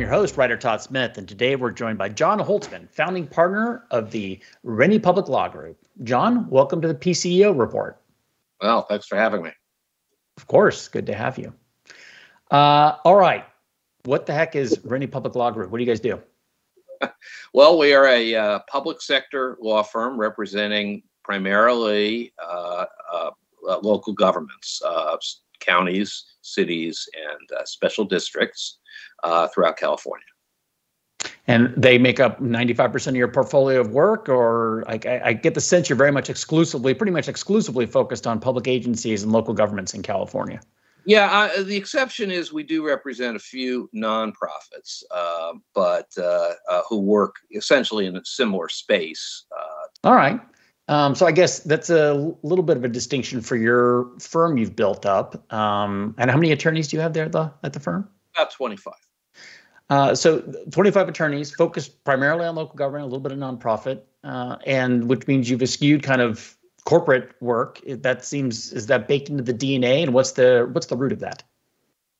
I'm your host, Ryder Todd Smith, and today we're joined by John Holtzman, founding partner of the Renne Public Law Group. John, welcome to the PCEO report. Well, thanks for having me. Of course, good to have you. Uh, all right, what the heck is Renne Public Law Group? What do you guys do? well, we are a uh, public sector law firm representing primarily uh, uh local governments, uh, counties, cities, and uh, special districts throughout California. And they make up 95% of your portfolio of work, or I, I get the sense you're very much exclusively, pretty much exclusively focused on public agencies and local governments in California. Yeah, uh, the exception is we do represent a few nonprofits, uh, but uh, uh, who work essentially in a similar space. Uh. All right. Um, so I guess that's a little bit of a distinction for your firm you've built up. Um, and how many attorneys do you have there at the, at the firm? About 25. Uh, so 25 attorneys focused primarily on local government, a little bit of nonprofit, and which means you've skewed kind of corporate work. That seems is that baked into the dna and what's the what's the root of that?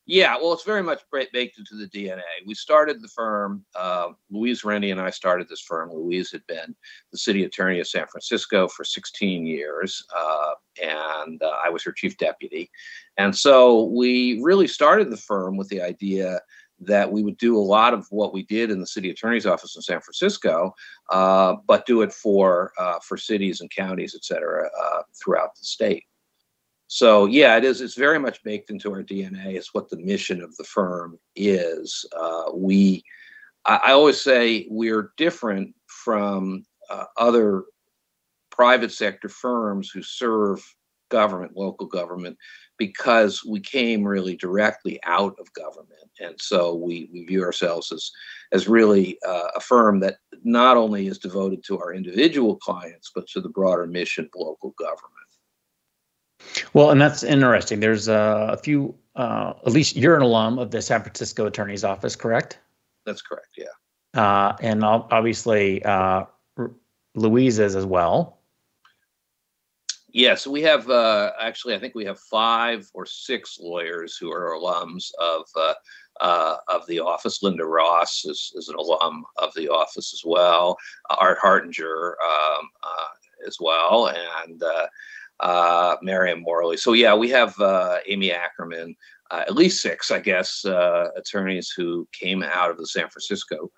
Yeah well it's very much baked into the dna we started the firm uh, louise renne and i started this firm. Louise had been the city attorney of san francisco for 16 years uh, and uh, i was her chief deputy. And so we really started the firm with the idea that we would do a lot of what we did in the city attorney's office in San Francisco, uh, but do it for uh, for cities and counties, et cetera, uh, throughout the state. So yeah, it is. It's very much baked into our DNA. It's what the mission of the firm is. Uh, we, I, I, always say, we're different from uh, other private sector firms who serve government, local government, because we came really directly out of government. And so we, we view ourselves as, as really uh, a firm that not only is devoted to our individual clients, but to the broader mission of local government. Well, and that's interesting. There's uh, a few, uh, at least you're an alum of the San Francisco Attorney's Office, correct? That's correct, yeah. Uh, and obviously, uh, Louise is as well. Yes, we have uh, actually. I think we have five or six lawyers who are alums of uh, uh, of the office. Linda Ross is, is an alum of the office as well. Art Hartinger um, uh, as well, and uh, uh, Mariam Morley. So yeah, we have Amy Ackerman. at least six, I guess, attorneys who came out of the San Francisco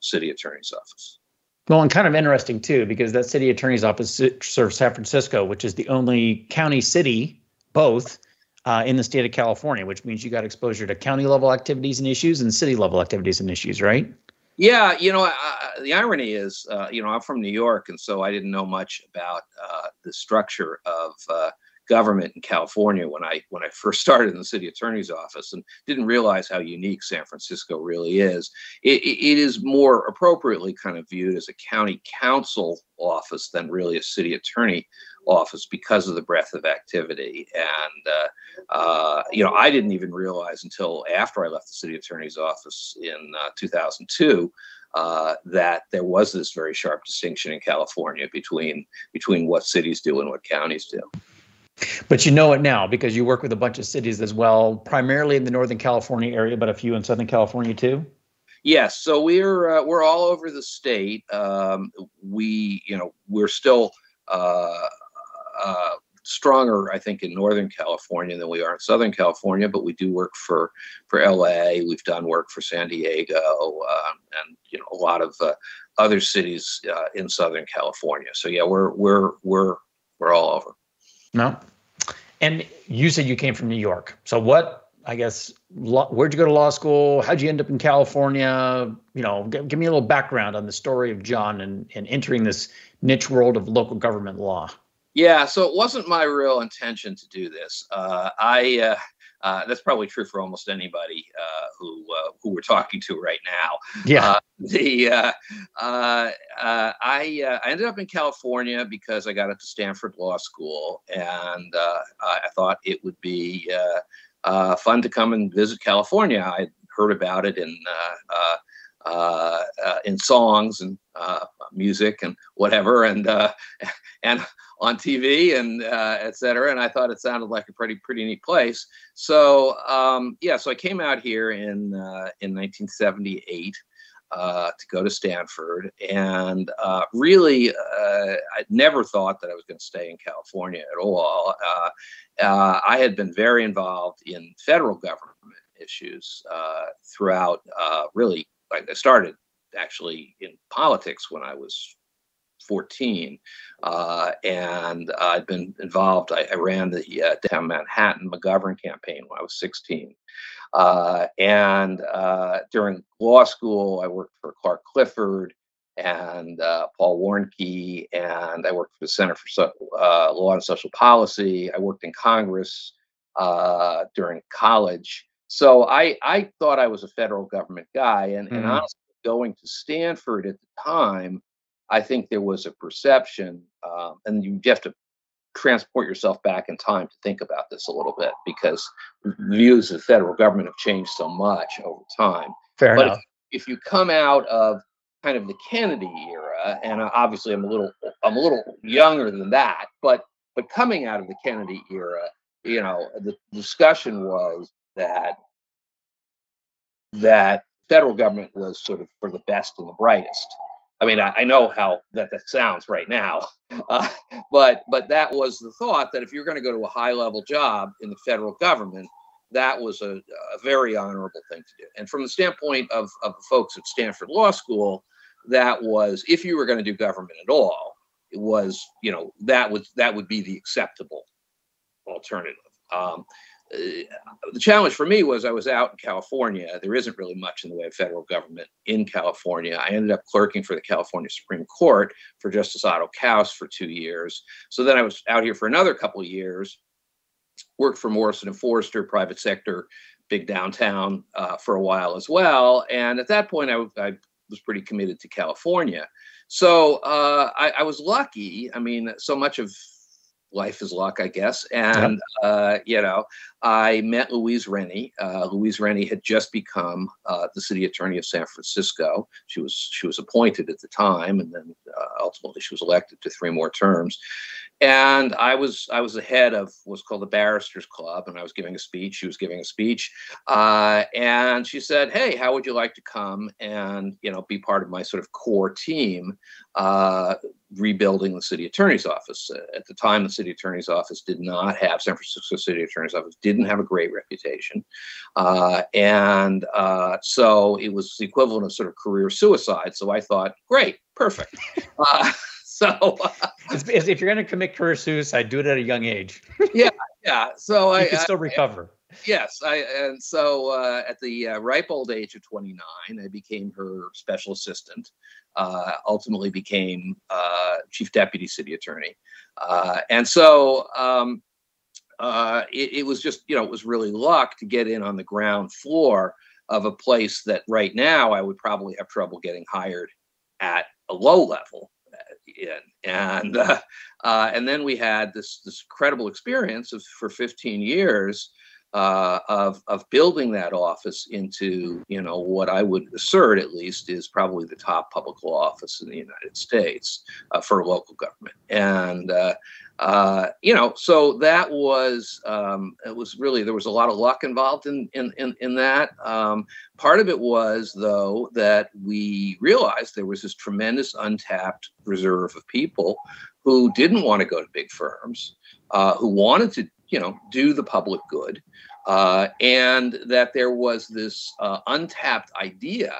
City Attorney's Office. Well, and kind of interesting too, because that city attorney's office serves San Francisco, which is the only county city, both uh, in the state of California, which means you got exposure to county level activities and issues and city level activities and issues, right? Yeah, you know, the irony is, uh, you know, I'm from New York, and so I didn't know much about uh, the structure of uh, government in California when I when I first started in the city attorney's office and didn't realize how unique San Francisco really is. It, it is more appropriately kind of viewed as a county counsel office than really a city attorney office because of the breadth of activity. And uh, uh, you know, I didn't even realize until after I left the city attorney's office in uh, 2002 uh, that there was this very sharp distinction in California between between what cities do and what counties do. But you know it now because you work with a bunch of cities as well, primarily in the Northern California area, but a few in Southern California too. Yes, so we're uh, we're all over the state. Um, we, you know, we're still uh, uh, stronger, I think, in Northern California than we are in Southern California. But we do work for for LA. We've done work for San Diego, um, and you know, a lot of uh, other cities uh, in Southern California. So yeah, we're we're we're we're all over. No. And you said you came from New York. So what? I guess where'd you go to law school? How'd you end up in California? You know, give, give me a little background on the story of John and, and entering this niche world of local government law. Yeah, so it wasn't my real intention to do this. Uh, I uh, uh, that's probably true for almost anybody uh, who uh, who we're talking to right now. Yeah. Uh, the uh, uh, I I ended up in California because I got into Stanford Law School, and I thought it would be fun to come and visit California. I heard about it in in songs and music and whatever, and and on TV and uh, et cetera. And I thought it sounded like a pretty pretty neat place. So um, yeah, so I came out here in uh, in 1978 uh, to go to Stanford, and uh, really, uh, I never thought that I was going to stay in California at all. Uh, uh, I had been very involved in federal government issues uh, throughout. really, I started actually in politics when I was 14, and I'd been involved. I, I ran the down Manhattan McGovern campaign when I was 16. Uh, and uh, during law school, I worked for Clark Clifford and uh, Paul Warnke, and I worked for the Center for so- uh, Law and Social Policy. I worked in Congress uh, during college. So I, I thought I was a federal government guy. And, mm-hmm. and honestly, going to Stanford at the time, I think there was a perception, um, and you have to transport yourself back in time to think about this a little bit because views of the federal government have changed so much over time. Fair but enough. If, if you come out of kind of the Kennedy era, and obviously I'm a little I'm a little younger than that, but but coming out of the Kennedy era, you know, the discussion was that that federal government was sort of for the best and the brightest I mean, I, I, know how that, that sounds right now, uh, but but that was the thought that if you're going to go to a high level job in the federal government, that was a, a very honorable thing to do. And from the standpoint of of folks at Stanford Law School, that was if you were going to do government at all, it was you know that was that would be the acceptable alternative. Um, the challenge for me was I was out in California. There isn't really much in the way of federal government in California. I ended up clerking for the California Supreme Court for Justice Otto Kaus for two years. So then I was out here for another couple of years, worked for Morrison and Foerster, private sector, big downtown uh, for a while as well. And at that point, I, I was pretty committed to California. So uh, I, I was lucky. I mean, so much of life is luck, I guess. And yep. uh, you know, I met Louise Renne. Uh, Louise Renne had just become uh, the city attorney of San Francisco. She was she was appointed at the time, and then uh, ultimately she was elected to three more terms and I was I was the head of what's called the Barristers Club, and I was giving a speech. She was giving a speech, uh, and she said, "Hey, how would you like to come and you know be part of my sort of core team, uh, rebuilding the city attorney's office?" Uh, at the time, the city attorney's office did not have San Francisco city attorney's office didn't have a great reputation, uh, and uh, so it was the equivalent of sort of career suicide. So I thought, great, perfect. So if you're going to commit career suicide, do it at a young age. yeah, yeah. So you I can still recover. I, yes, I and so uh, at the uh, ripe old age of 29, I became her special assistant. Uh, ultimately, became uh, chief deputy city attorney, uh, and so. Um, uh, it, it was just, you know, it was really luck to get in on the ground floor of a place that right now I would probably have trouble getting hired at a low level in. And uh, uh, and then we had this this incredible experience of for 15 years uh, of of building that office into you know what I would assert at least is probably the top public law office in the United States uh, for local government. And uh, you know, so that was um, it was really there was a lot of luck involved in in in, in that. Um, part of it was though that we realized there was this tremendous untapped reserve of people who didn't want to go to big firms, uh, who wanted to you know do the public good, uh, and that there was this uh, untapped idea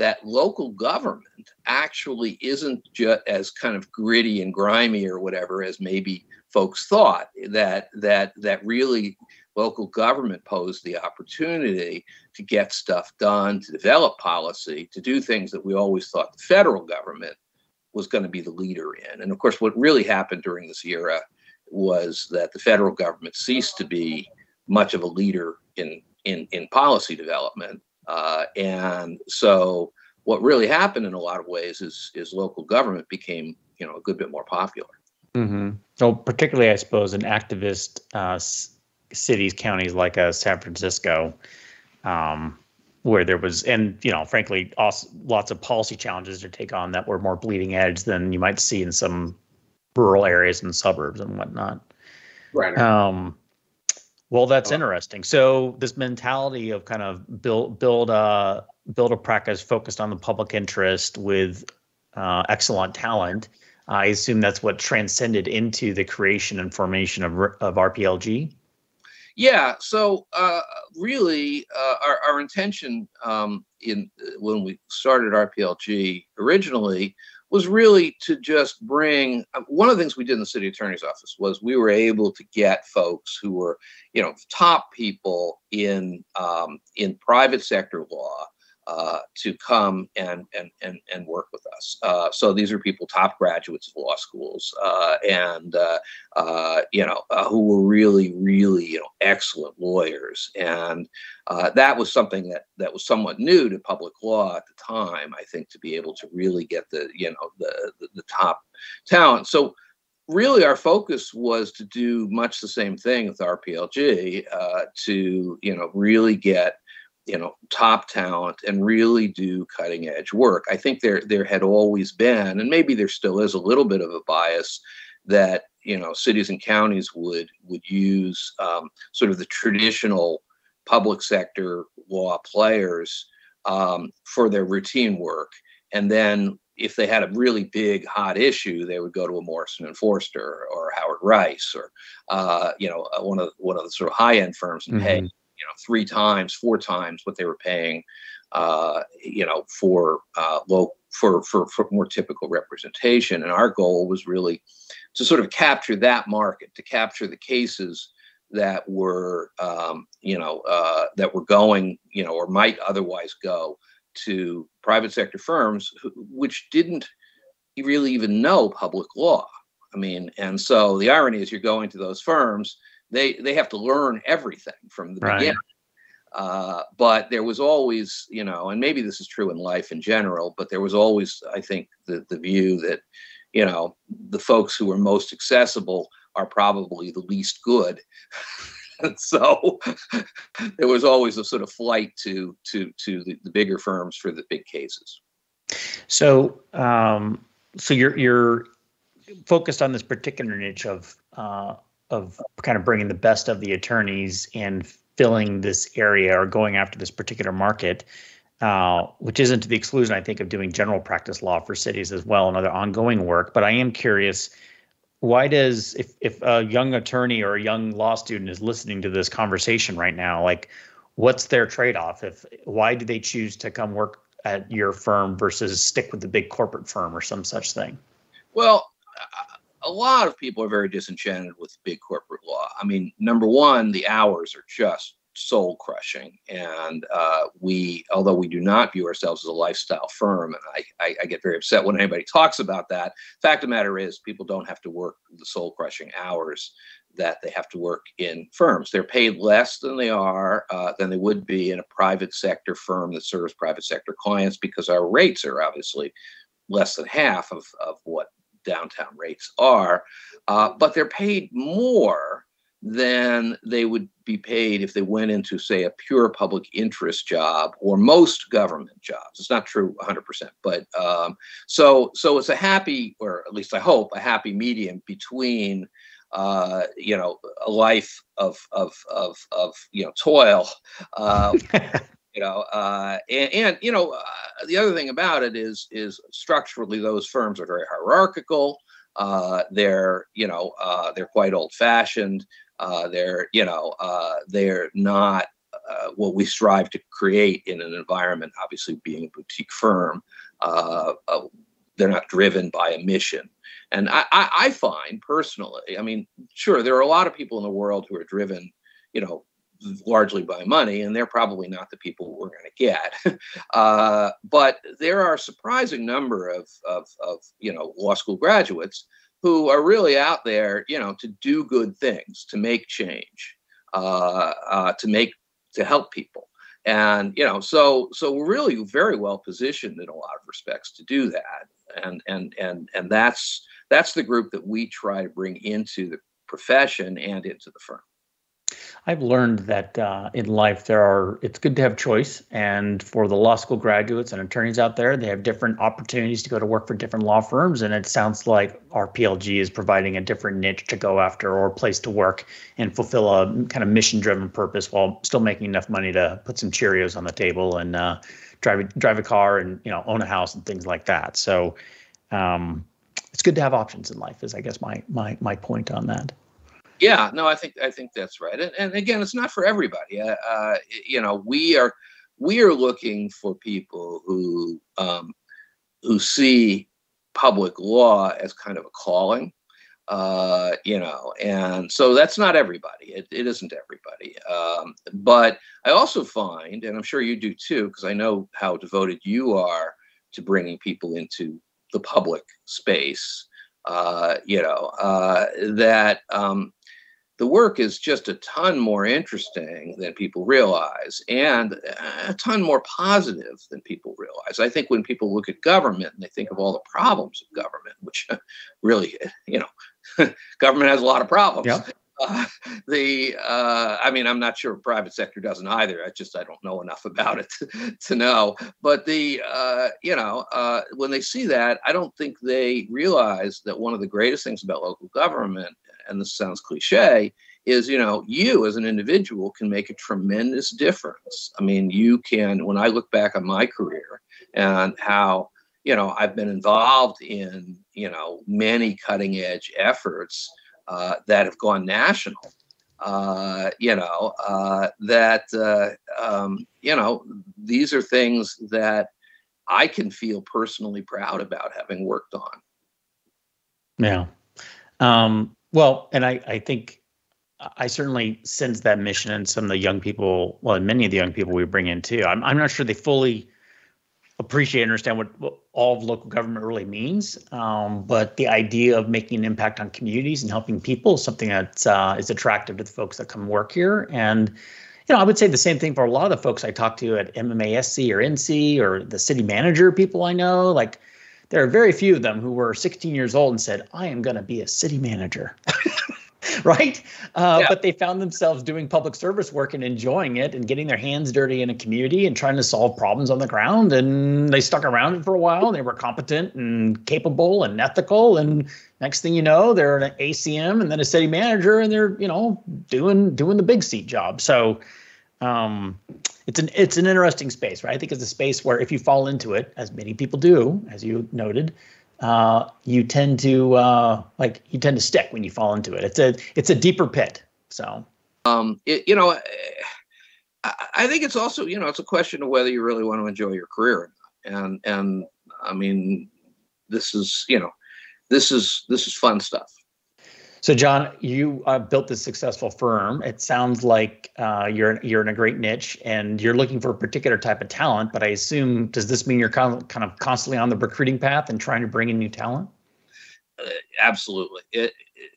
that local government actually isn't just as kind of gritty and grimy or whatever as maybe folks thought that that that really local government posed the opportunity to get stuff done to develop policy to do things that we always thought the federal government was going to be the leader in. And of course what really happened during this era was that the federal government ceased to be much of a leader in in in policy development uh, and so what really happened in a lot of ways is is local government became you know a good bit more popular. Mm-hmm. So particularly, I suppose, in activist uh, cities, counties like uh, San Francisco, um, where there was, and you know, frankly, also lots of policy challenges to take on that were more bleeding edge than you might see in some rural areas and suburbs and whatnot. Right. Um, well, that's interesting. So this mentality of kind of build build a build a practice focused on the public interest with uh, excellent talent. I assume that's what transcended into the creation and formation of of RPLG. Yeah. So uh, really, uh, our our intention um, in when we started RPLG originally was really to just bring uh, one of the things we did in the city attorney's office was we were able to get folks who were you know top people in um, in private sector law uh, to come and, and and and work with us. Uh, so these are people, top graduates of law schools, uh, and uh, uh, you know who were really, really you know excellent lawyers. And that was something that that was somewhat new to public law at the time. I think to be able to really get the you know the the, the top talent. So really our focus was to do much the same thing with RPLG uh, to you know really get you know top talent and really do cutting edge work i think there there had always been and maybe there still is a little bit of a bias that you know cities and counties would would use um, sort of the traditional public sector law players um, for their routine work and then if they had a really big hot issue, they would go to a Morrison and Foerster or Howard Rice or uh, you know one of one of the sort of high end firms and mm-hmm. pay you know three times, four times what they were paying, uh, you know, for uh, low for, for for more typical representation. And our goal was really to sort of capture that market, to capture the cases that were um, you know uh, that were going you know or might otherwise go to private sector firms who, which didn't really even know public law. I mean, and so the irony is you're going to those firms they they have to learn everything from the right. beginning. Uh, but there was always, you know, and maybe this is true in life in general, but there was always, I think, the the view that, you know, the folks who are most accessible are probably the least good. so there was always a sort of flight to to to the, the bigger firms for the big cases. So um, so you're you're focused on this particular niche of uh, of kind of bringing the best of the attorneys and filling this area or going after this particular market, uh, which isn't to the exclusion, I think, of doing general practice law for cities as well and other ongoing work. But I am curious, why does if if a young attorney or a young law student is listening to this conversation right now, like what's their trade-off? If why do they choose to come work at your firm versus stick with the big corporate firm or some such thing? Well, a lot of people are very disenchanted with big corporate law. I mean, number one, the hours are just soul crushing. And uh, we, although we do not view ourselves as a lifestyle firm, and I, I, I, get very upset when anybody talks about that. Fact of the matter is, people don't have to work the soul crushing hours that they have to work in firms. They're paid less than they are uh, than they would be in a private sector firm that serves private sector clients because our rates are obviously less than half of, of what downtown rates are, uh, but they're paid more than they would be paid if they went into, say, a pure public interest job or most government jobs. It's not true 100%, but um, so so it's a happy, or at least I hope, a happy medium between. Uh, you know, a life of of of of you know toil, uh, you know uh, and, and, you know uh, the other thing about it is is structurally those firms are very hierarchical. Uh, they're you know uh, they're quite old fashioned uh, they're you know uh, they're not what we strive to create in an environment obviously being a boutique firm they're not driven by a mission. And I, I, I find personally i mean sure there are a lot of people in the world who are driven you know largely by money, and they're probably not the people we're going to get. uh, but there are a surprising number of, of, of, you know, law school graduates who are really out there, you know, to do good things, to make change, uh, uh, to make, to help people. And, you know, so, so we're really very well positioned in a lot of respects to do that. And, and, and, and that's, that's the group that we try to bring into the profession and into the firm. I've learned that uh, in life there are it's good to have choice, and for the law school graduates and attorneys out there, they have different opportunities to go to work for different law firms, and it sounds like RPLG is providing a different niche to go after or a place to work and fulfill a kind of mission-driven purpose while still making enough money to put some Cheerios on the table and uh, drive drive a car and you know own a house and things like that. So. Um, it's good to have options in life is i guess my my my point on that yeah, no, I think I think that's right. And, and again, it's not for everybody. Uh, uh, you know, we are we are looking for people who um, who see public law as kind of a calling. Uh, you know, and so that's not everybody. It, it isn't everybody. Um, but I also find, and I'm sure you do too, because I know how devoted you are to bringing people into the public space. Uh, you know, uh, that um, the work is just a ton more interesting than people realize and a ton more positive than people realize. I think when people look at government and they think of all the problems of government, which really, you know, government has a lot of problems. Yep. Uh, the uh, I mean, I'm not sure private sector doesn't either. I just I don't know enough about it to, to know. But the uh, you know uh, when they see that, I don't think they realize that one of the greatest things about local government and this sounds cliche, is you know you as an individual can make a tremendous difference. I mean you can when i look back on my career and how you know i've been involved in you know many cutting edge efforts uh, that have gone national uh, you know uh, that uh, um, you know these are things that i can feel personally proud about having worked on. Yeah. Um, well, and I, I think I certainly sense that mission in some of the young people, well, and many of the young people we bring in too. I'm, I'm not sure they fully appreciate and understand what, what all of local government really means. Um, but the idea of making an impact on communities and helping people is something that uh, is attractive to the folks that come work here. And, you know, I would say the same thing for a lot of the folks I talk to at MMASC or NC or the city manager people I know. Like, there are very few of them who were 16 years old and said, I am going to be a city manager. right? Uh, yeah. But they found themselves doing public service work and enjoying it and getting their hands dirty in a community and trying to solve problems on the ground. And they stuck around for a while. And they were competent and capable and ethical. And next thing you know, they're an ACM and then a city manager, and they're you know doing doing the big seat job. So um, it's an it's an interesting space, right? I think it's a space where if you fall into it, as many people do, as you noted, uh, you tend to uh, like you tend to stick when you fall into it. It's a it's a deeper pit. So, um, it, you know, I, I think it's also you know it's a question of whether you really want to enjoy your career, and and I mean, this is you know, this is this is fun stuff. So, John, you uh, built this successful firm. It sounds like uh, you're you're in a great niche, and you're looking for a particular type of talent. But I assume, does this mean you're kind of, kind of constantly on the recruiting path and trying to bring in new talent? Uh, absolutely. It, it,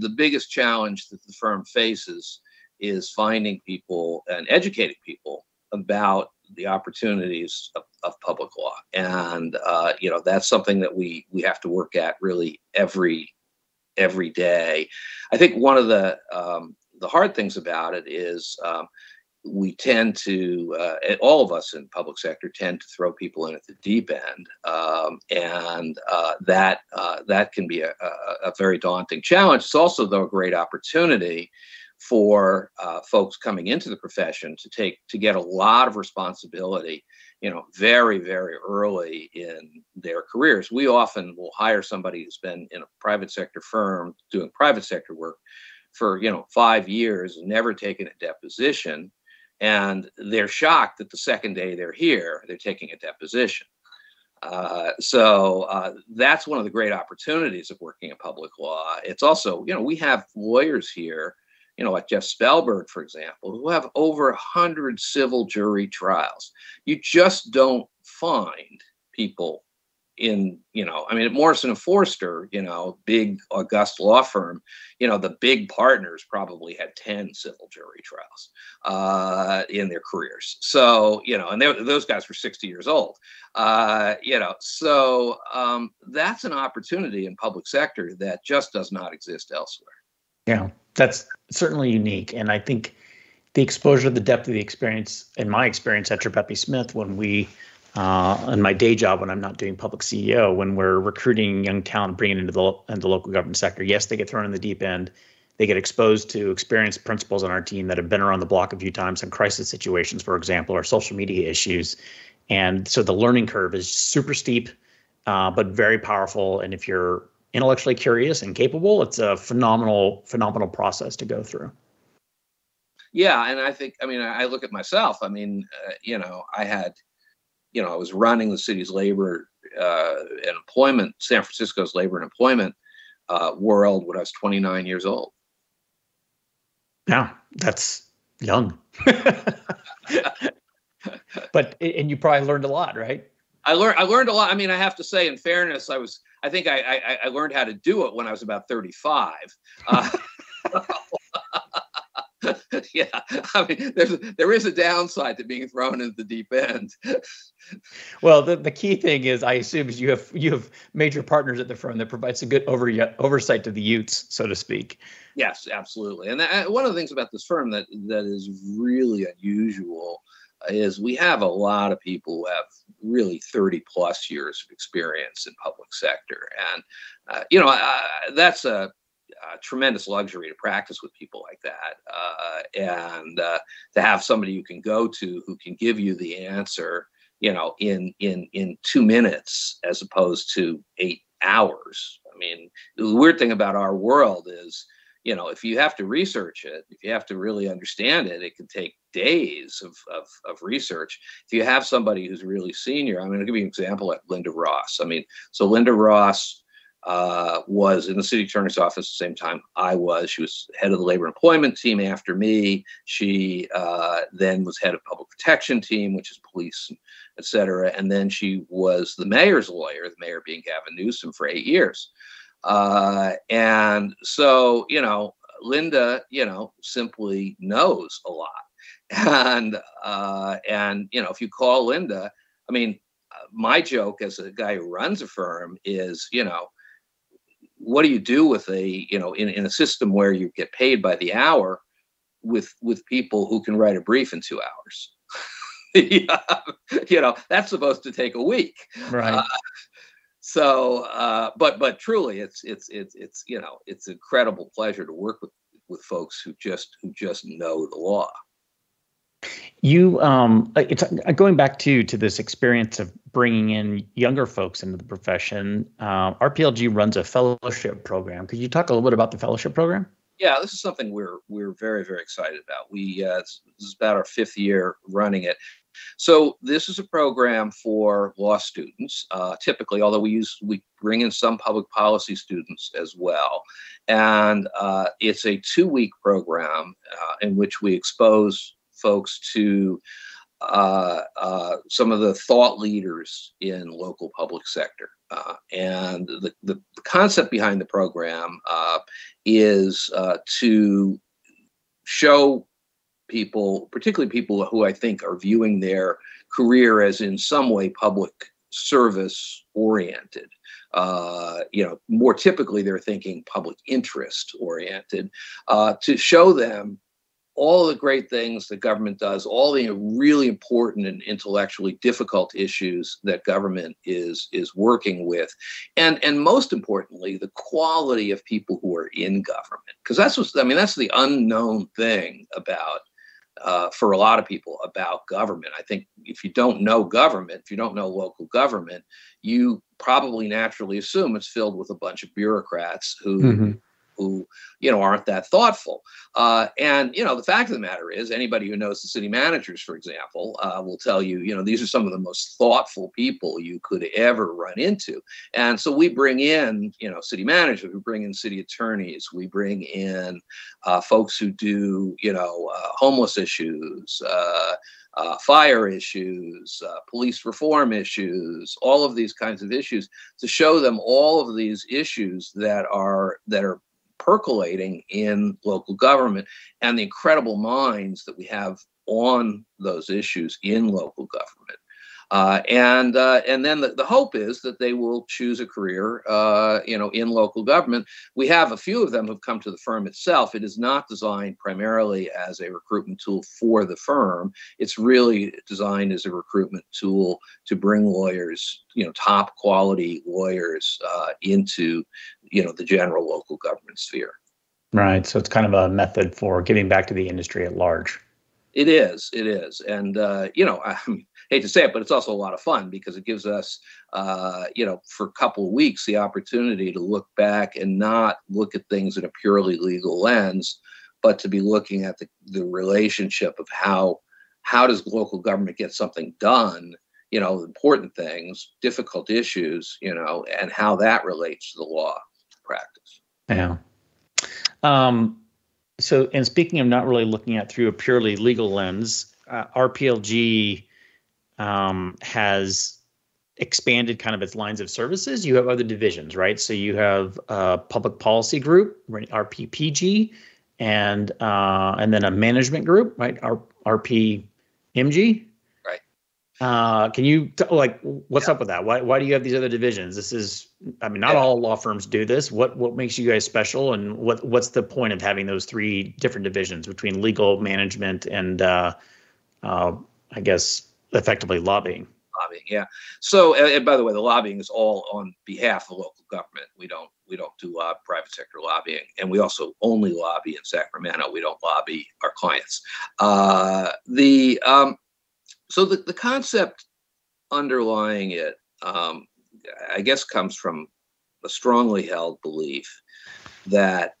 the biggest challenge that the firm faces is finding people and educating people about the opportunities of, of public law, and uh, you know that's something that we we have to work at really every every day. I think one of the um, the hard things about it is um, we tend to uh, all of us in public sector tend to throw people in at the deep end, um, and uh, that uh, that can be a, a, very daunting challenge. It's also though a great opportunity for uh, folks coming into the profession to take to get a lot of responsibility you know very very early in their careers. We often will hire somebody who's been in a private sector firm doing private sector work for you know five years never taken a deposition and they're shocked that the second day they're here they're taking a deposition. Uh, so uh, that's one of the great opportunities of working in public law. It's also you know we have lawyers here you know, like Jeff Spellberg, for example, who have over a hundred civil jury trials. You just don't find people in, you know, I mean, at Morrison and Foerster, you know, big august law firm, you know, the big partners probably had 10 civil jury trials uh, in their careers. So, you know, and those guys were 60 years old, uh, you know, so um, that's an opportunity in public sector that just does not exist elsewhere. Yeah. That's certainly unique, and I think the exposure, the depth of the experience, in my experience at Tripepi Smith, when we uh, in my day job when I'm not doing public CEO, when we're recruiting young talent, bringing into the into the local government sector, yes, they get thrown in the deep end. They get exposed to experienced principals on our team that have been around the block a few times in crisis situations, for example, or social media issues. And so the learning curve is super steep, uh, but very powerful. And if you're intellectually curious and capable, it's a phenomenal, phenomenal process to go through. Yeah, and I think I mean I look at myself. I mean, uh, you know, I had you know, I was running the city's labor uh, and employment, San Francisco's labor and employment uh, world when I was 29 years old. Yeah, that's young. but and you probably learned a lot, right? I learned I learned a lot. I mean, I have to say, in fairness, I was I think I I, I learned how to do it when I was about 35. Uh, yeah, I mean, there's there is a downside to being thrown into the deep end. well, the, the key thing is, I assume, is you have you have major partners at the firm that provides a good over, oversight to the Utes, so to speak. Yes, absolutely. And that, one of the things about this firm that that is really unusual is we have a lot of people who have really 30 plus years of experience in public sector and uh, you know uh, that's a uh, tremendous luxury to practice with people like that, uh, and uh, to have somebody you can go to who can give you the answer, you know, in in in two minutes as opposed to eight hours. I mean, the weird thing about our world is, you know, if you have to research it, if you have to really understand it, it can take days of, of, of research. If you have somebody who's really senior, I'm going to give you an example like Linda Ross. I mean, so Linda Ross uh, was in the city attorney's office at the same time I was. She was head of the labor employment team after me. She uh, then was head of public protection team, which is police, et cetera. And then she was the mayor's lawyer, the mayor being Gavin Newsom for eight years. Uh, and so, you know, Linda, you know, simply knows a lot. And, uh, and, you know, if you call Linda, I mean, my joke as a guy who runs a firm is, you know, what do you do with a you know in, in a system where you get paid by the hour with with people who can write a brief in two hours? Yeah, you know that's supposed to take a week. Right. Uh, so uh, but but truly it's it's it's it's you know it's incredible pleasure to work with with folks who just who just know the law you um, it's uh, going back to to this experience of bringing in younger folks into the profession. Uh, RPLG runs a fellowship program. Could you talk a little bit about the fellowship program? Yeah, this is something we're we're very very excited about. We uh, this is about our fifth year running it. So this is a program for law students, uh, typically. Although we use we bring in some public policy students as well, and uh, it's a two week program uh, in which we expose folks to uh, uh, some of the thought leaders in local public sector. Uh, and the, the, concept behind the program is to show people, particularly people who I think are viewing their career as in some way public service oriented. Uh, you know, more typically they're thinking public interest oriented, uh, to show them all the great things that government does, all the really important and intellectually difficult issues that government is is working with, and and most importantly, the quality of people who are in government, because that's what I mean. That's the unknown thing about. Uh, for a lot of people about government. I think if you don't know government, if you don't know local government, you probably naturally assume it's filled with a bunch of bureaucrats who mm-hmm who you know aren't that thoughtful. Uh, and you know the fact of the matter is, anybody who knows the city managers, for example, uh, will tell you you know these are some of the most thoughtful people you could ever run into. And so we bring in you know city managers, we bring in city attorneys, we bring in uh, folks who do you know uh, homeless issues. Uh, uh, fire issues, uh, police reform issues, all of these kinds of issues, to show them all of these issues that are that are percolating in local government and the incredible minds that we have on those issues in local government. Uh, and uh, and then the, the hope is that they will choose a career, uh, you know, in local government. We have a few of them who've come to the firm itself. It is not designed primarily as a recruitment tool for the firm. It's really designed as a recruitment tool to bring lawyers, you know, top quality lawyers uh, into, you know, the general local government sphere. Right. So it's kind of a method for giving back to the industry at large. It is. It is. And, uh, you know, I hate to say it, but it's also a lot of fun because it gives us, uh, you know, for a couple of weeks, the opportunity to look back and not look at things in a purely legal lens, but to be looking at the, the relationship of how how does local government get something done you know important things difficult issues you know and how that relates to the law practice yeah um, so, and speaking of not really looking at through a purely legal lens, uh, RPLG um, has expanded kind of its lines of services. You have other divisions, right? So you have a public policy group, RPPG, and uh, and then a management group, right? R- RPMG. Uh, can you t- like what's yeah. up with that? Why why do you have these other divisions? This is I mean not all law firms do this. What what makes you guys special and what what's the point of having those three different divisions between legal management and uh, uh, I guess effectively lobbying? Lobbying, yeah. So and by the way, the lobbying is all on behalf of local government. We don't we don't do uh, private sector lobbying, and we also only lobby in Sacramento. We don't lobby our clients. Uh, the um, so the, the concept underlying it, um, I guess, comes from a strongly held belief that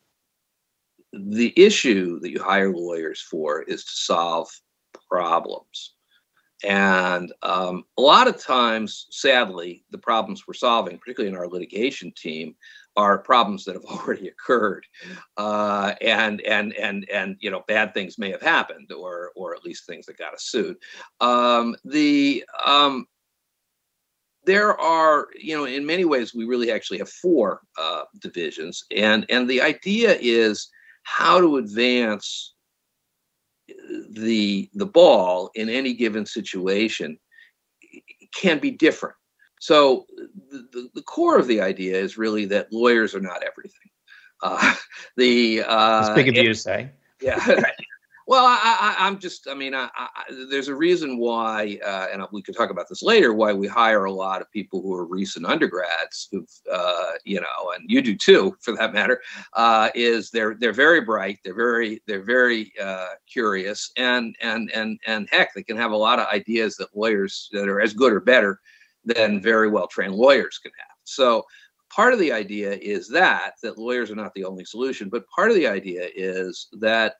the issue that you hire lawyers for is to solve problems. And um, a lot of times, sadly, the problems we're solving, particularly in our litigation team, are problems that have already occurred, uh, and and and and you know bad things may have happened, or or at least things that got us sued. Um, the um, there are you know in many ways we really actually have four uh, divisions, and and the idea is how to advance the the ball in any given situation can be different so the, the, core of the idea is really that lawyers are not everything. Uh, the uh, big of you to say. Yeah. well, I, am just. I mean, I, I, there's a reason why, uh, and we could talk about this later. Why we hire a lot of people who are recent undergrads, who've, uh, you know, and you do too, for that matter. Uh, is they're they're very bright. They're very they're very uh, curious, and and and and heck, they can have a lot of ideas that lawyers that are as good or better than very well trained lawyers can have. So part of the idea is that that lawyers are not the only solution, but part of the idea is that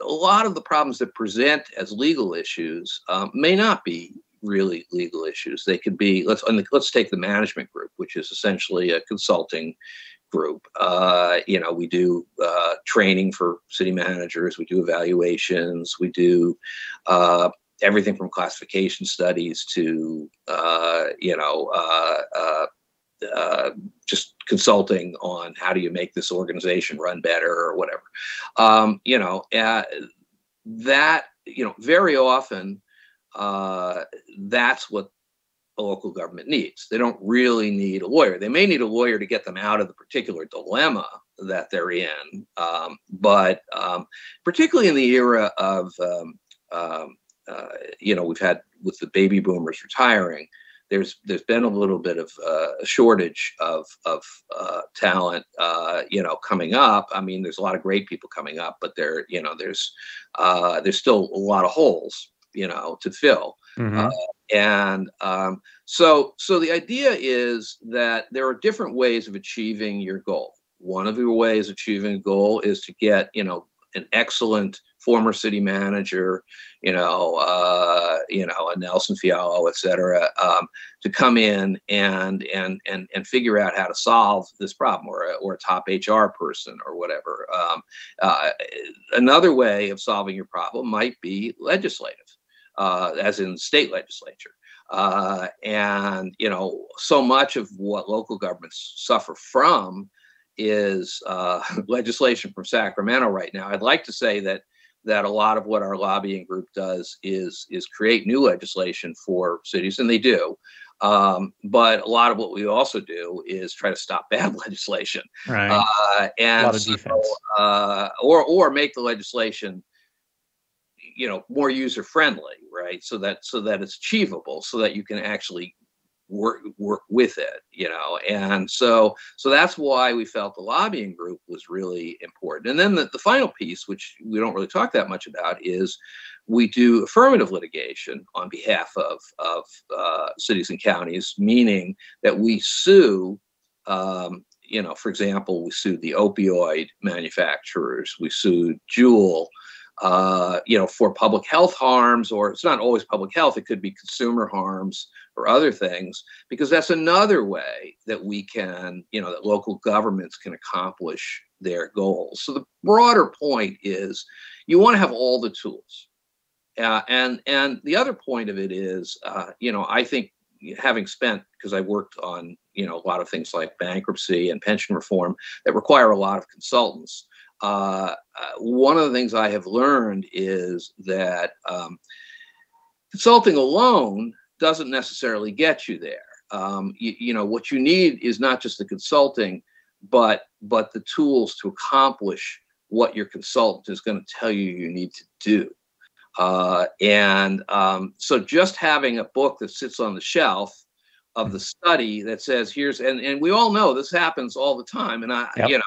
a lot of the problems that present as legal issues um, may not be really legal issues. They could be let's let's take the management group, which is essentially a consulting group. Uh, you know, we do uh, training for city managers, we do evaluations, we do uh, everything from classification studies to uh, you know uh, uh, uh, just consulting on how do you make this organization run better or whatever. Um, you know uh, that you know very often uh, that's what a local government needs. They don't really need a lawyer. They may need a lawyer to get them out of the particular dilemma that they're in. Um, but um, particularly in the era of um, um uh, you know, we've had with the baby boomers retiring, there's there's been a little bit of uh, a shortage of of uh, talent, uh, you know, coming up. I mean, there's a lot of great people coming up, but there, you know, there's uh, there's still a lot of holes, you know, to fill. Mm-hmm. Uh, and um, so so the idea is that there are different ways of achieving your goal. One of your ways of achieving a goal is to get, you know, an excellent former city manager, you know, uh, you know, a Nelson Fialho, et cetera, um, to come in and and and and figure out how to solve this problem, or a, or a top HR person, or whatever. Um, uh, another way of solving your problem might be legislative, uh, as in state legislature. Uh, and you know, so much of what local governments suffer from is uh, legislation from Sacramento right now. I'd like to say that that a lot of what our lobbying group does is is create new legislation for cities, and they do. Um, but a lot of what we also do is try to stop bad legislation, right? Uh, and so, uh, or or make the legislation, you know, more user friendly, right? So that so that it's achievable, so that you can actually work work with it you know and so so that's why we felt the lobbying group was really important. And then the, the final piece which we don't really talk that much about is we do affirmative litigation on behalf of of uh, cities and counties meaning that we sue um, you know for example we sued the opioid manufacturers we sued Juul uh, you know, for public health harms, or it's not always public health, it could be consumer harms or other things, because that's another way that we can, you know, that local governments can accomplish their goals. So the broader point is you want to have all the tools. Uh, and and the other point of it is, uh, you know, I think having spent because I worked on you know a lot of things like bankruptcy and pension reform that require a lot of consultants. Uh, uh, one of the things I have learned is that um, consulting alone doesn't necessarily get you there. Um, you, you, know, what you need is not just the consulting, but but the tools to accomplish what your consultant is going to tell you you need to do. Uh, and um, so, just having a book that sits on the shelf of the study that says here's and and we all know this happens all the time, and I yep. you know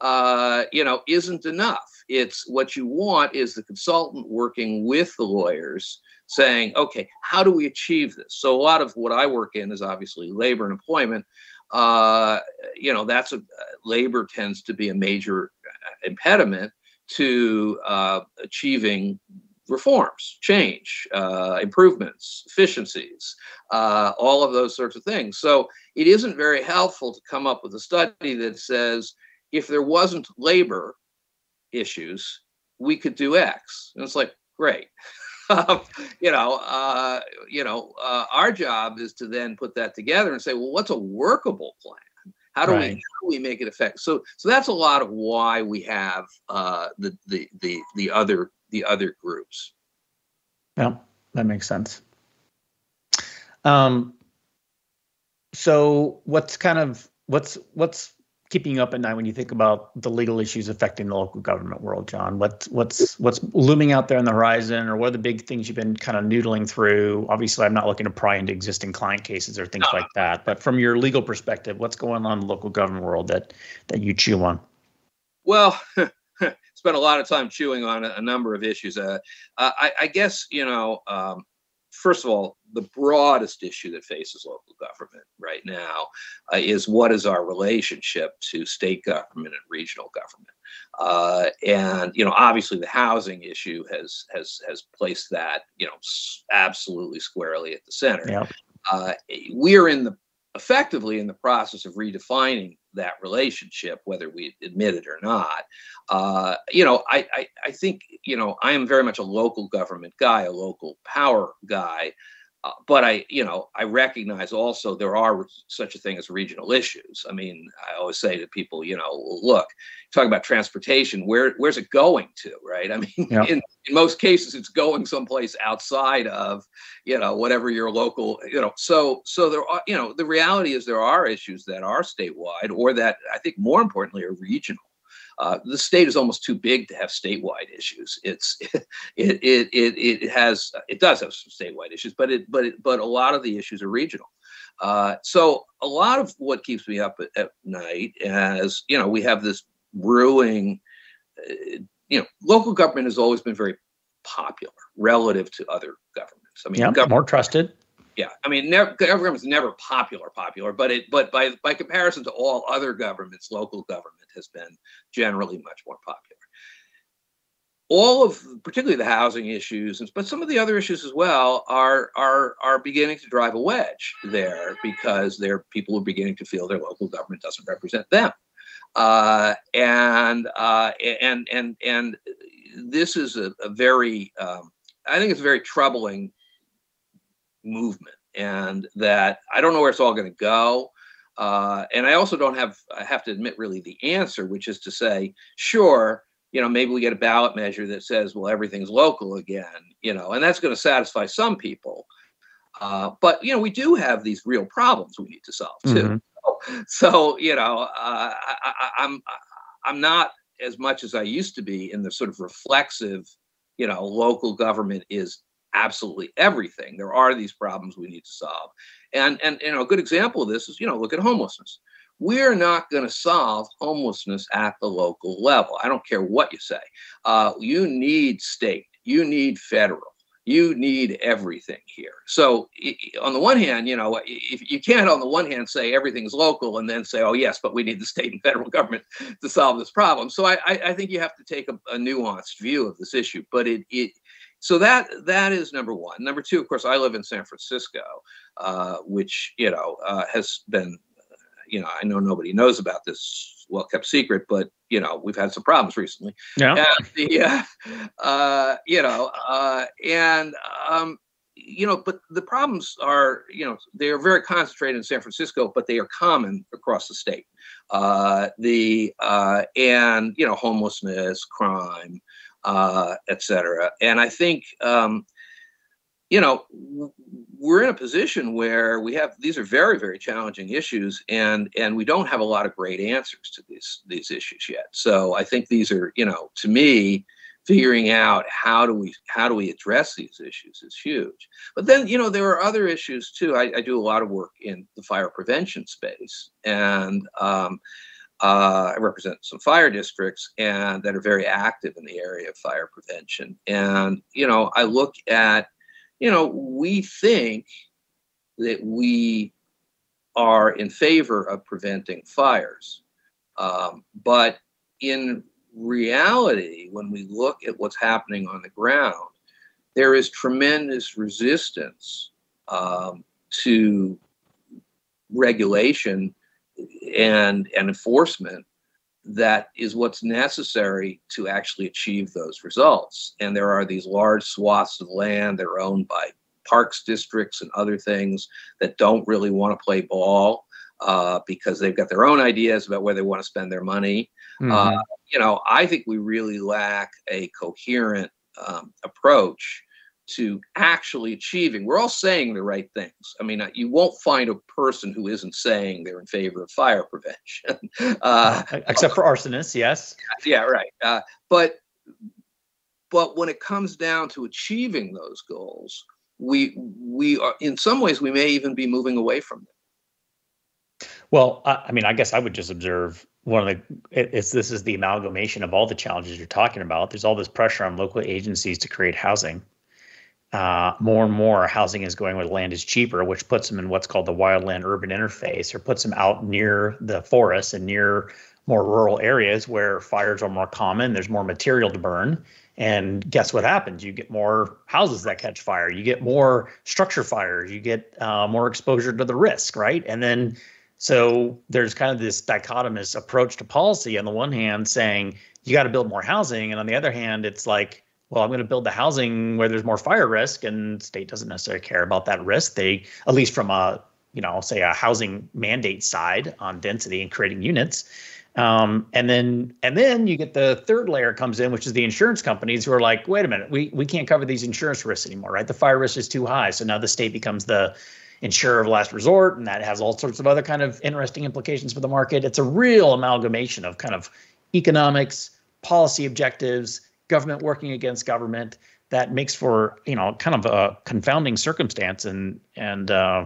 uh, you know, isn't enough. It's what you want is the consultant working with the lawyers saying, okay, how do we achieve this? So a lot of what I work in is obviously labor and employment. Uh, you know, that's a labor tends to be a major uh, impediment to uh, achieving reforms, change, uh, improvements, efficiencies, uh, all of those sorts of things. So it isn't very helpful to come up with a study that says if there wasn't labor issues, we could do X. And it's like, great. You know, uh, you know, uh, our job is to then put that together and say, well, what's a workable plan? How do right. we how do we make it effective? So so that's a lot of why we have uh, the the the the other the other groups. Yeah, that makes sense. Um, so what's kind of what's what's keeping you up at night when you think about the legal issues affecting the local government world, John? What's what's what's looming out there on the horizon, or what are the big things you've been kind of noodling through? Obviously, I'm not looking to pry into existing client cases or things no. like that, but from your legal perspective, what's going on in the local government world that that you chew on? Well. spent a lot of time chewing on a, a number of issues. Uh, I, I, guess you know um, first of all, the broadest issue that faces local government right now uh, is what is our relationship to state government and regional government. Uh, and you know, obviously, the housing issue has has has placed that you know absolutely squarely at the center. Uh, we are in the effectively in the process of redefining that relationship, whether we admit it or not. Uh, you know, I, I, I think you know I am very much a local government guy, a local power guy. Uh, but I, you know, I recognize also there are such a thing as regional issues. I mean, I always say to people, you know, look, talk about transportation, where where's it going to, right? I mean, yeah. in, in most cases, it's going someplace outside of, you know, whatever your local, you know. So so there are, you know, the reality is there are issues that are statewide, or that I think more importantly are regional. Uh, the state is almost too big to have statewide issues. It's it it it it has it does have some statewide issues, but it but it, but a lot of the issues are regional. Uh, so a lot of what keeps me up at, at night, as you know, we have this brewing. Uh, you know, local government has always been very popular relative to other governments. I mean, yeah, more trusted. Yeah, I mean, never, government's never popular, popular, but it, but by by comparison to all other governments, local government has been generally much more popular. All of, particularly the housing issues, but some of the other issues as well, are are are beginning to drive a wedge there because there people are beginning to feel their local government doesn't represent them, uh, and uh, and and and this is a, a very, um, I think it's very troubling movement, and that I don't know where it's all going to go. Uh, and I also don't have, I have to admit, really the answer, which is to say, sure, you know, maybe we get a ballot measure that says, well, everything's local again, you know, and that's going to satisfy some people. Uh, but you know, we do have these real problems we need to solve too. Mm-hmm. So, so, you know, uh, I, I'm I'm not as much as I used to be in the sort of reflexive, you know, local government is absolutely everything. There are these problems we need to solve, and and you know, a good example of this is you know, look at homelessness. We're not going to solve homelessness at the local level. I don't care what you say. Uh, you need state, you need federal, you need everything here. So, on the one hand, you know, if you can't, on the one hand, say everything's local and then say, oh, yes, but we need the state and federal government to solve this problem. So, I, I think you have to take a, a nuanced view of this issue. But it, it, so that that is number one. Number two, of course, I live in San Francisco, uh, which you know uh, has been you know, I know nobody knows about this well kept secret, but you know, we've had some problems recently. Yeah. And the, uh, uh, you know, uh, and um, you know, but the problems are, you know, they are very concentrated in San Francisco, but they are common across the state. Uh, the uh, and you know, homelessness, crime, uh, et cetera. And I think um, you know we're in a position where we have these are very very challenging issues and and we don't have a lot of great answers to these these issues yet. So i think these are you know to me figuring out how do we how do we address these issues is huge. But then you know there are other issues too. I, I do a lot of work in the fire prevention space and um, uh, I represent some fire districts and that are very active in the area of fire prevention. And you know, I look at you know, we think that we are in favor of preventing fires. Um, but in reality, when we look at what's happening on the ground, there is tremendous resistance um, to regulation and, and enforcement that is what's necessary to actually achieve those results. And there are these large swaths of land that are owned by parks districts and other things that don't really want to play ball uh, because they've got their own ideas about where they want to spend their money. Mm-hmm. Uh, you know, I think we really lack a coherent um, approach to actually achieving. We're all saying the right things. I mean, uh, you won't find a person who isn't saying they're in favor of fire prevention, uh, except for arsonists. Yes. Yeah, right. Uh, but but when it comes down to achieving those goals, we we are in some ways we may even be moving away from them. Well, I, I mean, I guess I would just observe one of the it's this is the amalgamation of all the challenges you're talking about. There's all this pressure on local agencies to create housing uh, more and more housing is going where land is cheaper, which puts them in what's called the wildland urban interface, or puts them out near the forests and near more rural areas where fires are more common. There's more material to burn. And guess what happens? You get more houses that catch fire. You get more structure fires. You get uh, more exposure to the risk, right? And then so there's kind of this dichotomous approach to policy. On the one hand, saying you got to build more housing, and on the other hand, it's like well, I'm going to build the housing where there's more fire risk, and state doesn't necessarily care about that risk. They, at least from a, you know, say a housing mandate side on density and creating units. Um, and then and then you get the third layer comes in, which is the insurance companies who are like, wait a minute, we we can't cover these insurance risks anymore, right? The fire risk is too high. So now the state becomes the insurer of last resort, and that has all sorts of other kind of interesting implications for the market. It's a real amalgamation of kind of economics, policy objectives, government working against government that makes for you know kind of a confounding circumstance and and uh,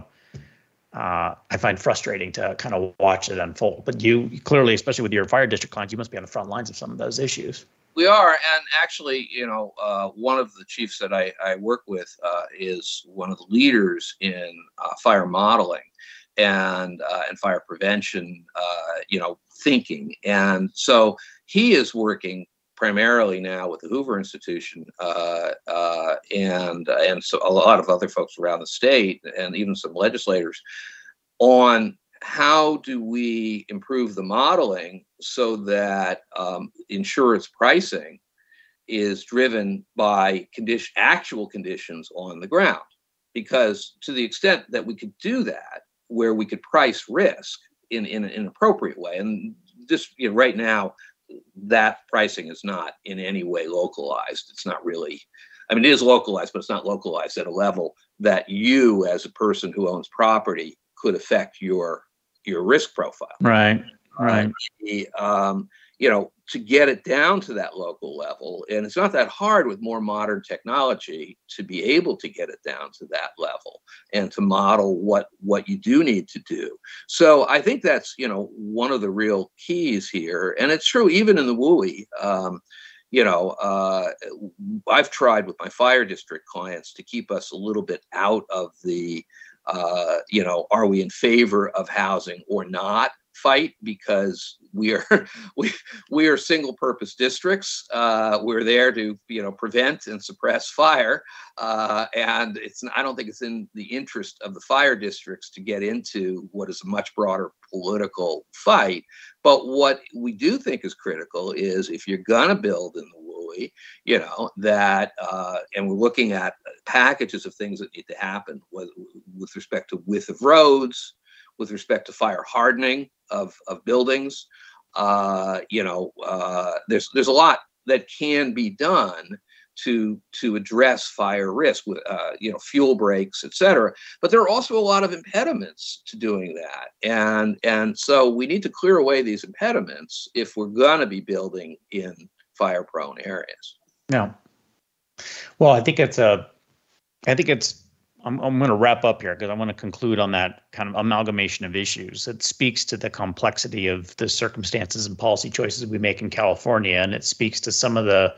uh, I find frustrating to kind of watch it unfold. But you clearly, especially with your fire district clients, you must be on the front lines of some of those issues. We are, and actually, you know, uh, one of the chiefs that I, I work with uh, is one of the leaders in uh, fire modeling and uh, and fire prevention, you know, thinking, and so he is working primarily now with the Hoover Institution uh, uh, and uh, and so a lot of other folks around the state and even some legislators on how do we improve the modeling so that um, insurance pricing is driven by condition actual conditions on the ground. Because to the extent that we could do that where we could price risk in, in an appropriate way and just you know, right now that pricing is not in any way localized. It's not really, I mean, it is localized, but it's not localized at a level that you, as a person who owns property, could affect your your risk profile. Right. Right. Uh, um, you know, to get it down to that local level. And it's not that hard with more modern technology to be able to get it down to that level and to model what what you do need to do. So I think that's you know one of the real keys here, and it's true even in the WUI. Um, you know, uh, I've tried with my fire district clients to keep us a little bit out of the, uh, you know, are we in favor of housing or not? Fight because we are we we are single purpose districts. Uh, we're there to you know prevent and suppress fire, uh, and it's I don't think it's in the interest of the fire districts to get into what is a much broader political fight. But what we do think is critical is if you're gonna build in the WUI, you know that, uh, and we're looking at packages of things that need to happen with, with respect to width of roads with respect to fire hardening of, of buildings. Uh, you know, uh, there's there's a lot that can be done to to address fire risk with uh, you know fuel breaks, et cetera. But there are also a lot of impediments to doing that, and and so we need to clear away these impediments if we're going to be building in fire prone areas. No. Well, I think it's a, I think it's I'm, I'm going to wrap up here because I want to conclude on that kind of amalgamation of issues. It speaks to the complexity of the circumstances and policy choices we make in California, and it speaks to some of the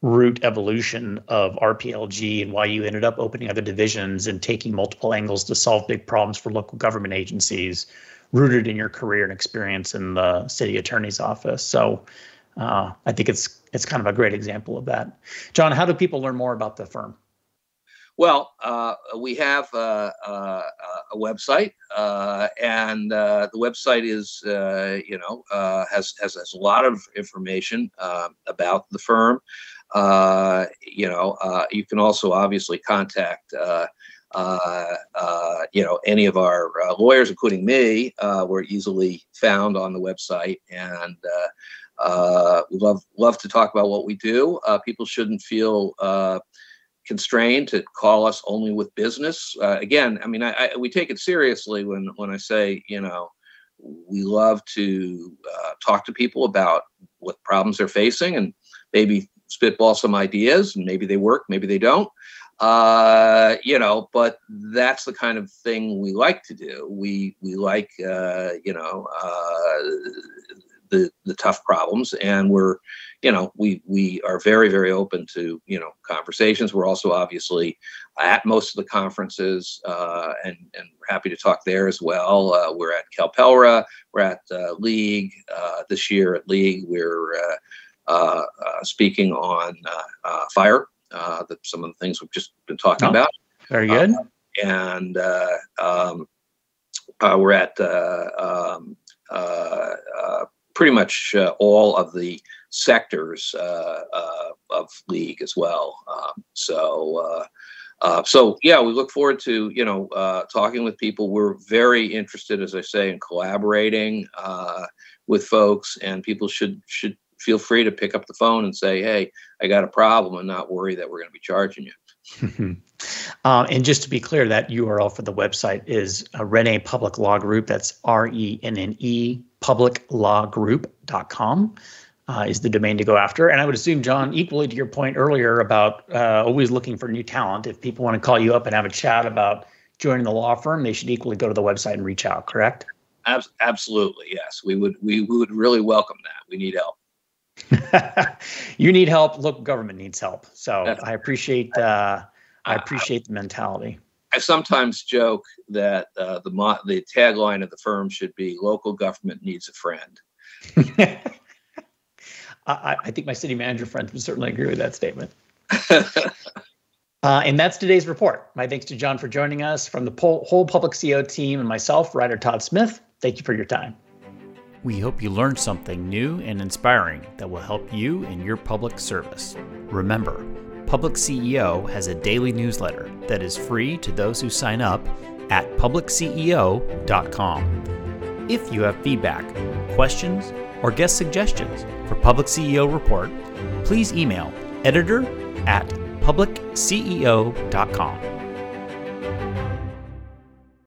root evolution of RPLG and why you ended up opening other divisions and taking multiple angles to solve big problems for local government agencies, rooted in your career and experience in the city attorney's office. So uh, I think it's it's kind of a great example of that. John, how do people learn more about the firm? Well, uh, we have uh, uh, a website, uh, and uh, the website is, uh, you know, uh, has, has has a lot of information um, about the firm. Uh, you know, uh, you can also obviously contact. you know, any of our lawyers, including me, we're easily found on the website, and we love love to talk about what we do. people shouldn't feel constrained to call us only with business. Uh, again, I mean, I, I, we take it seriously when when I say, you know, we love to uh, talk to people about what problems they're facing and maybe spitball some ideas, and maybe they work, maybe they don't. Uh, you know, but that's the kind of thing we like to do. We we like, uh, you know, uh, the the tough problems, and we're you know we we are very very open to you know conversations. We're also obviously at most of the conferences, uh, and and happy to talk there as well. Uh, we're at CalPELRA, we're at uh, League uh, this year. At League, we're uh, speaking on fire. the, some of the things we've just been talking oh, about. Very good. and um, we're at um, uh, uh, pretty much uh, all of the sectors uh, uh, of league as well. Um, so. Uh, so yeah, we look forward to you know uh, talking with people. We're very interested, as I say, in collaborating uh, with folks, and people should should feel free to pick up the phone and say, "Hey, I got a problem," and not worry that we're going to be charging you. Uh, and just to be clear, that URL for the website is uh, Renne Public Law Group. That's R E N N E publiclawgroup.com uh, is the domain to go after. And I would assume, John, equally to your point earlier about uh, always looking for new talent, if people want to call you up and have a chat about joining the law firm, they should equally go to the website and reach out, correct? absolutely, yes. We would we, we would really welcome that. We need help. you need help. Local government needs help. So That's, I appreciate uh, I appreciate the mentality. I sometimes joke that uh, the mo- the tagline of the firm should be "Local government needs a friend." I, I, think my city manager friends would certainly agree with that statement. uh, and that's today's report. My thanks to John for joining us from the whole Public CEO team and myself, Ryder Todd Smith. Thank you for your time. We hope you learned something new and inspiring that will help you in your public service. Remember, Public CEO has a daily newsletter that is free to those who sign up at publicceo.com. If you have feedback, questions, or guest suggestions for Public CEO Report, please email editor at publicceo.com.